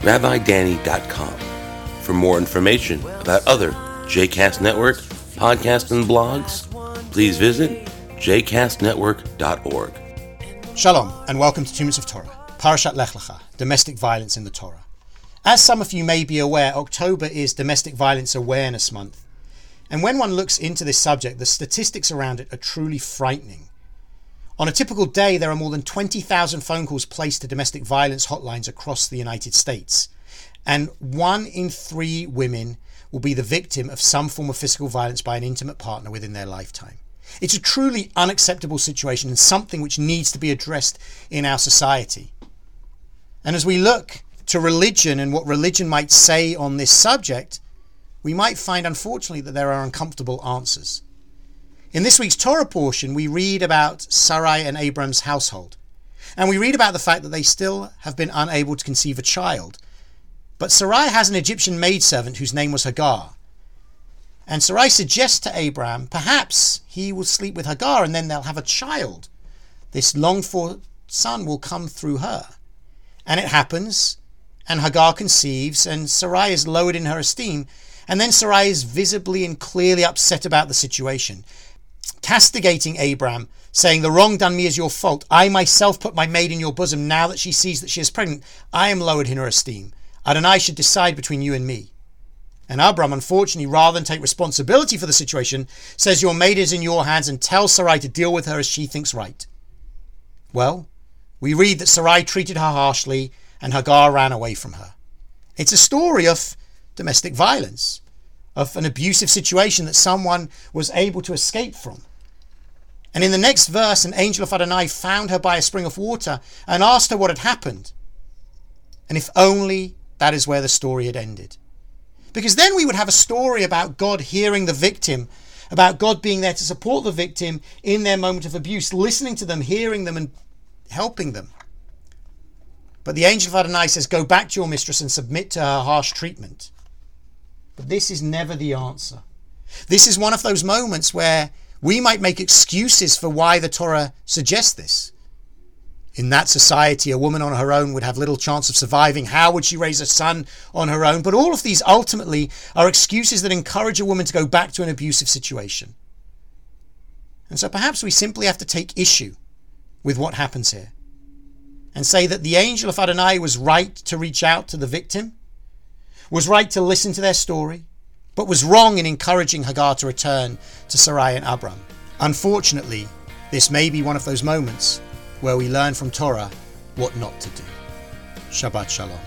rabbidanny.com. For more information about other JCast Network podcasts and blogs, please visit jcastnetwork.org. Shalom, and welcome to Two of Torah, Parashat Lech Lecha, Domestic Violence in the Torah. As some of you may be aware, October is Domestic Violence Awareness Month. And when one looks into this subject, the statistics around it are truly frightening. On a typical day, there are more than 20,000 phone calls placed to domestic violence hotlines across the United States. And one in three women will be the victim of some form of physical violence by an intimate partner within their lifetime. It's a truly unacceptable situation and something which needs to be addressed in our society. And as we look to religion and what religion might say on this subject, we might find, unfortunately, that there are uncomfortable answers. In this week's Torah portion, we read about Sarai and Abram's household. And we read about the fact that they still have been unable to conceive a child. But Sarai has an Egyptian maidservant whose name was Hagar. And Sarai suggests to Abram, perhaps he will sleep with Hagar and then they'll have a child. This longed for son will come through her. And it happens, and Hagar conceives, and Sarai is lowered in her esteem. And then Sarai is visibly and clearly upset about the situation, castigating Abram, saying, The wrong done me is your fault. I myself put my maid in your bosom. Now that she sees that she is pregnant, I am lowered in her esteem. Adonai should decide between you and me. And Abram, unfortunately, rather than take responsibility for the situation, says, Your maid is in your hands and tells Sarai to deal with her as she thinks right. Well, we read that Sarai treated her harshly and Hagar ran away from her. It's a story of domestic violence, of an abusive situation that someone was able to escape from. And in the next verse, an angel of Adonai found her by a spring of water and asked her what had happened. And if only that is where the story had ended. Because then we would have a story about God hearing the victim, about God being there to support the victim in their moment of abuse, listening to them, hearing them, and helping them. But the angel of Adonai says, Go back to your mistress and submit to her harsh treatment. But this is never the answer. This is one of those moments where we might make excuses for why the Torah suggests this. In that society, a woman on her own would have little chance of surviving. How would she raise a son on her own? But all of these ultimately are excuses that encourage a woman to go back to an abusive situation. And so perhaps we simply have to take issue with what happens here and say that the angel of Adonai was right to reach out to the victim, was right to listen to their story, but was wrong in encouraging Hagar to return to Sarai and Abram. Unfortunately, this may be one of those moments where we learn from Torah what not to do. Shabbat Shalom.